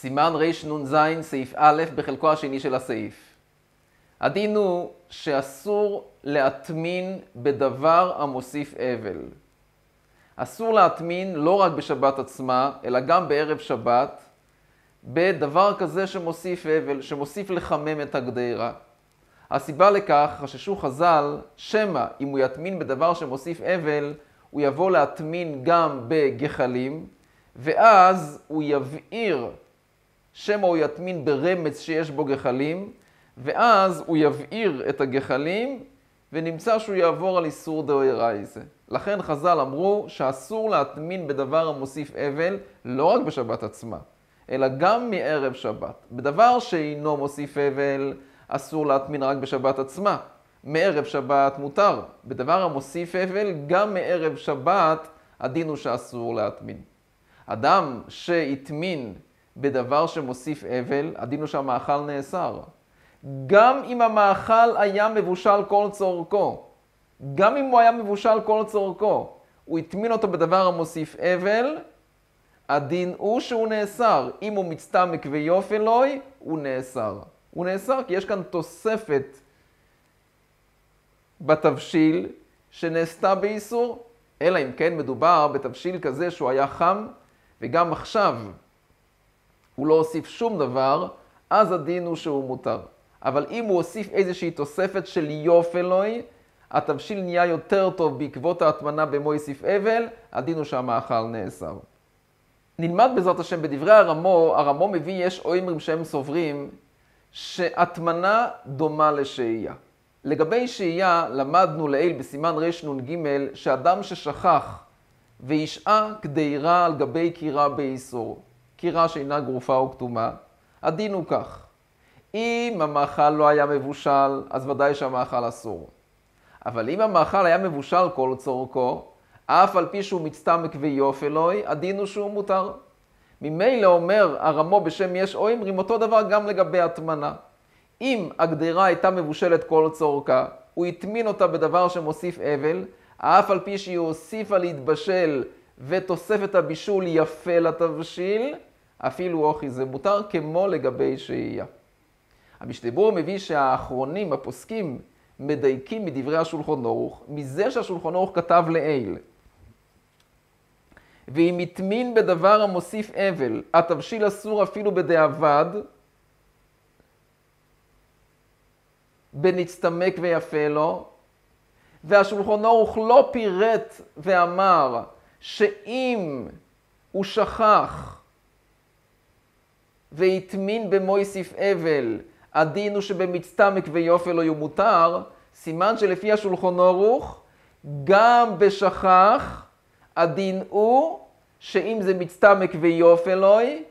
סימן רנ"ז, סעיף א', בחלקו השני של הסעיף. הדין הוא שאסור להטמין בדבר המוסיף אבל. אסור להטמין לא רק בשבת עצמה, אלא גם בערב שבת, בדבר כזה שמוסיף אבל, שמוסיף לחמם את הגדרה. הסיבה לכך, חששו חז"ל, שמא אם הוא יטמין בדבר שמוסיף אבל, הוא יבוא להטמין גם בגחלים, ואז הוא יבעיר, שמא הוא יטמין ברמץ שיש בו גחלים, ואז הוא יבעיר את הגחלים, ונמצא שהוא יעבור על איסור דאורייזה. לכן חז"ל אמרו שאסור להטמין בדבר המוסיף אבל, לא רק בשבת עצמה, אלא גם מערב שבת. בדבר שאינו מוסיף אבל, אסור להטמין רק בשבת עצמה. מערב שבת מותר. בדבר המוסיף אבל, גם מערב שבת, הדין הוא שאסור להטמין. אדם שהטמין בדבר שמוסיף אבל, הדין הוא שהמאכל נאסר. גם אם המאכל היה מבושל כל צורכו, גם אם הוא היה מבושל כל צורכו, הוא הטמין אותו בדבר המוסיף אבל, הדין הוא שהוא נאסר. אם הוא מצטמק ויופלוי, הוא נאסר. הוא נאסר כי יש כאן תוספת בתבשיל שנעשתה באיסור, אלא אם כן מדובר בתבשיל כזה שהוא היה חם, וגם עכשיו הוא לא הוסיף שום דבר, אז הדין הוא שהוא מותר. אבל אם הוא הוסיף איזושהי תוספת של יופלוי, התבשיל נהיה יותר טוב בעקבות ההטמנה במויסיף אבל, הדין הוא שהמאכל נאסר. נלמד בעזרת השם בדברי הרמו, הרמו מביא יש אוימרים שהם סוברים שהטמנה דומה לשהייה. לגבי שהייה, למדנו לעיל בסימן רנ"ג שאדם ששכח והשעה קדירה על גבי קירה באיסור, קירה שאינה גרופה או כתומה, הדין הוא כך: אם המאכל לא היה מבושל, אז ודאי שהמאכל אסור. אבל אם המאכל היה מבושל כל צורכו, אף על פי שהוא מצטמק ויופלוי, הדין הוא שהוא מותר. ממילא אומר הרמו בשם יש אוימרים, אותו דבר גם לגבי הטמנה. אם הגדרה הייתה מבושלת כל צורכה, הוא הטמין אותה בדבר שמוסיף אבל, אף על פי שהיא הוסיפה להתבשל ותוספת הבישול יפה לתבשיל, אפילו אוכי זה מותר כמו לגבי שהייה. המשתבור מביא שהאחרונים, הפוסקים, מדייקים מדברי השולחון אורוך, מזה שהשולחון אורוך כתב לעיל. ואם הטמין בדבר המוסיף אבל, התבשיל אסור אפילו בדיעבד, בנצטמק ויפה לו, והשולחון אורוך לא פירט ואמר שאם הוא שכח והטמין במויסיף אבל, הדין הוא שבמצטמק ויופל לא ימותר, סימן שלפי השולחון אורוך, גם בשכח, הדין הוא שאם זה מצטמק ויופלוי,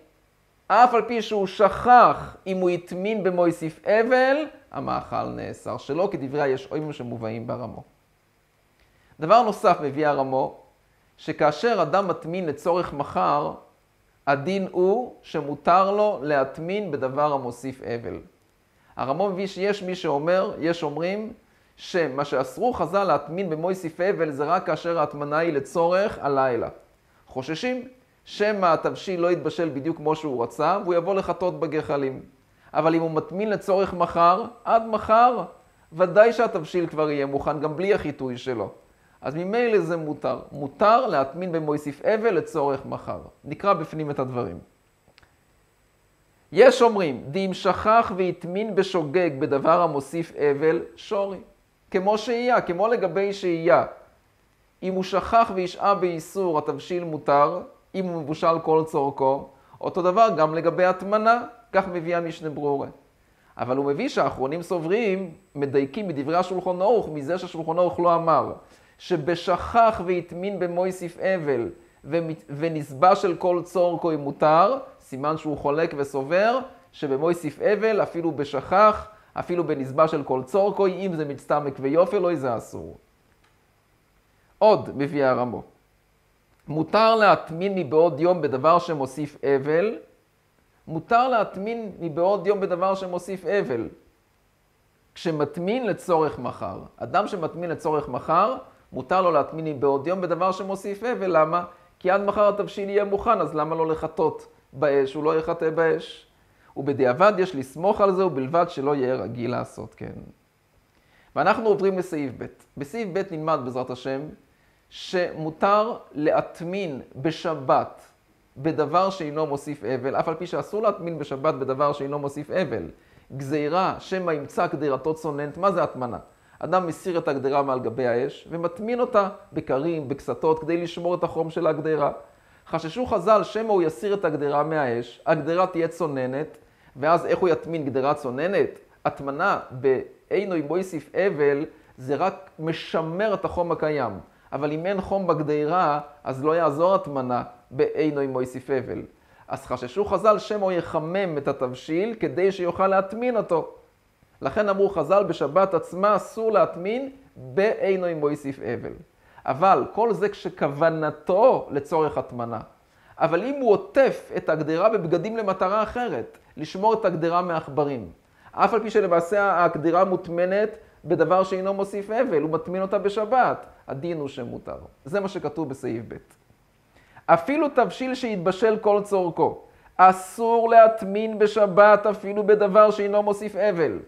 אף על פי שהוא שכח אם הוא הטמין במויסיף אבל, המאכל נאסר שלא, כדברי היש אויבים שמובאים ברמו. דבר נוסף מביא הרמו, שכאשר אדם מטמין לצורך מחר, הדין הוא שמותר לו להטמין בדבר המוסיף אבל. הרמו מביא שיש מי שאומר, יש אומרים, שמה שאסרו חז"ל להטמין במויסיף אבל זה רק כאשר ההטמנה היא לצורך הלילה. חוששים שמא התבשיל לא יתבשל בדיוק כמו שהוא רצה, והוא יבוא לחטות בגחלים. אבל אם הוא מטמין לצורך מחר, עד מחר, ודאי שהתבשיל כבר יהיה מוכן גם בלי החיטוי שלו. אז ממילא זה מותר. מותר להטמין במויסיף אבל לצורך מחר. נקרא בפנים את הדברים. יש אומרים, דאם שכח והטמין בשוגג בדבר המוסיף אבל, שורי. כמו שהייה, כמו לגבי שהייה. אם הוא שכח והשעה באיסור, התבשיל מותר, אם הוא מבושל כל צורכו. אותו דבר גם לגבי הטמנה, כך מביא המשנה ברורה. אבל הוא מביא שהאחרונים סוברים, מדייקים מדברי השולחון ערוך, מזה שהשולחון ערוך לא אמר, שבשכח והטמין במויסיף אבל ונסבע של כל צורכו אם מותר, סימן שהוא חולק וסובר, שבמויסיף אבל, אפילו בשכח, אפילו בנסבע של כל צורכוי, אם זה מצטמק ויופלוי, זה אסור. עוד מביא הרמו. מותר להטמין מבעוד יום בדבר שמוסיף אבל, מותר להטמין מבעוד יום בדבר שמוסיף אבל. כשמטמין לצורך מחר, אדם שמטמין לצורך מחר, מותר לו להטמין מבעוד יום בדבר שמוסיף אבל, למה? כי עד מחר התבשיל יהיה מוכן, אז למה לא לחטות באש, הוא לא יחטא באש. ובדיעבד יש לסמוך על זה, ובלבד שלא יהיה רגיל לעשות כן. ואנחנו עוברים לסעיף ב'. בסעיף ב' נלמד בעזרת השם שמותר להטמין בשבת בדבר שאינו מוסיף אבל, אף על פי שאסור להטמין בשבת בדבר שאינו מוסיף אבל. גזירה שמא ימצא קדירתו צוננת, מה זה הטמנה? אדם מסיר את הגדרה מעל גבי האש ומטמין אותה בקרים, בקסתות, כדי לשמור את החום של הגדרה. חששו חז"ל שמא הוא יסיר את הגדרה מהאש, הגדרה תהיה צוננת, ואז איך הוא יטמין גדרה צוננת? הטמנה באינו מויסיף אבל זה רק משמר את החום הקיים. אבל אם אין חום בגדרה, אז לא יעזור הטמנה באינו מויסיף אבל. אז חששו חז"ל שמא הוא יחמם את התבשיל כדי שיוכל להטמין אותו. לכן אמרו חז"ל, בשבת עצמה אסור להטמין באינו מויסיף אבל. אבל כל זה כשכוונתו לצורך הטמנה. אבל אם הוא עוטף את הגדרה בבגדים למטרה אחרת, לשמור את הגדרה מעכברים, אף על פי שלמעשה הגדרה מוטמנת בדבר שאינו מוסיף אבל, הוא מטמין אותה בשבת, הדין הוא שמותר. זה מה שכתוב בסעיף ב'. אפילו תבשיל שהתבשל כל צורכו, אסור להטמין בשבת אפילו בדבר שאינו מוסיף אבל.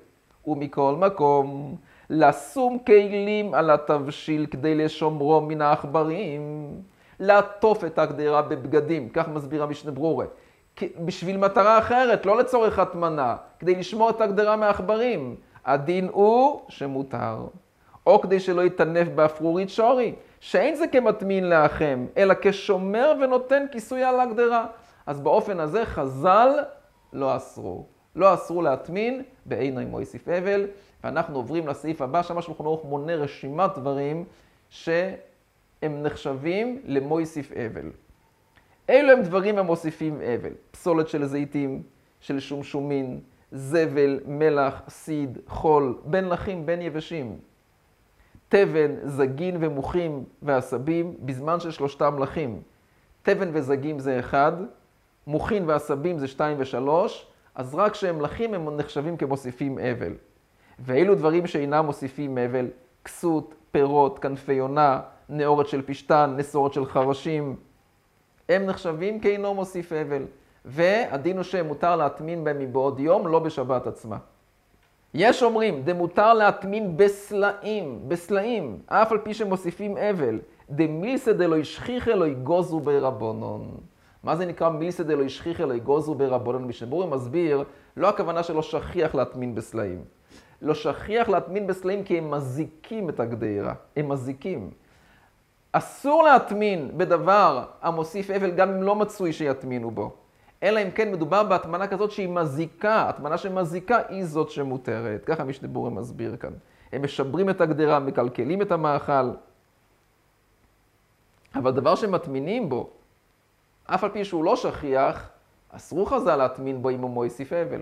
ומכל מקום, לשום כלים על התבשיל כדי לשומרו מן העכברים, לעטוף את הגדרה בבגדים, כך מסביר המשנה ברורה. בשביל מטרה אחרת, לא לצורך הטמנה, כדי לשמור את הגדרה מעכברים. הדין הוא שמותר. או כדי שלא יטנף באפרורית שורי, שאין זה כמטמין לאחם, אלא כשומר ונותן כיסוי על הגדרה. אז באופן הזה חז"ל לא אסרו. לא אסרו להטמין בעיני מויסיף אבל, ואנחנו עוברים לסעיף הבא, שם השולחן ערוך מונה רשימת דברים שהם נחשבים למויסיף אבל. אלו הם דברים המוסיפים אבל, פסולת של זיתים, של שומשומין, זבל, מלח, סיד, חול, בין לחים, בין יבשים. תבן, זגין ומוחים ועשבים בזמן של שלושתם לחים. תבן וזגים זה אחד, מוחין ועשבים זה שתיים ושלוש, אז רק כשהם לחים הם נחשבים כמוסיפים אבל. ואילו דברים שאינם מוסיפים אבל, כסות, פירות, כנפי יונה, נאורת של פשתן, נסורת של חרשים, הם נחשבים כאינו מוסיף אבל. והדין הוא שמותר להטמין בהם מבעוד יום, לא בשבת עצמה. יש אומרים, דמותר להטמין בסלעים, בסלעים, אף על פי שמוסיפים אבל. דמילסא דלא ישכיחא לא יגוזו ברבונון. מה זה נקרא מילסא דלא ישכיחא לא יגוזו ברבונון? משנבורי מסביר, לא הכוונה שלא שכיח להטמין בסלעים. לא שכיח להטמין בסלעים כי הם מזיקים את הגדירה, הם מזיקים. אסור להטמין בדבר המוסיף אבל גם אם לא מצוי שיטמינו בו. אלא אם כן מדובר בהטמנה כזאת שהיא מזיקה, הטמנה שמזיקה היא זאת שמותרת. ככה משנה בורם מסביר כאן. הם משברים את הגדרה, מקלקלים את המאכל. אבל דבר שמטמינים בו, אף על פי שהוא לא שכיח, אסרו חז"ל להטמין בו אם הוא מויסיף אבל.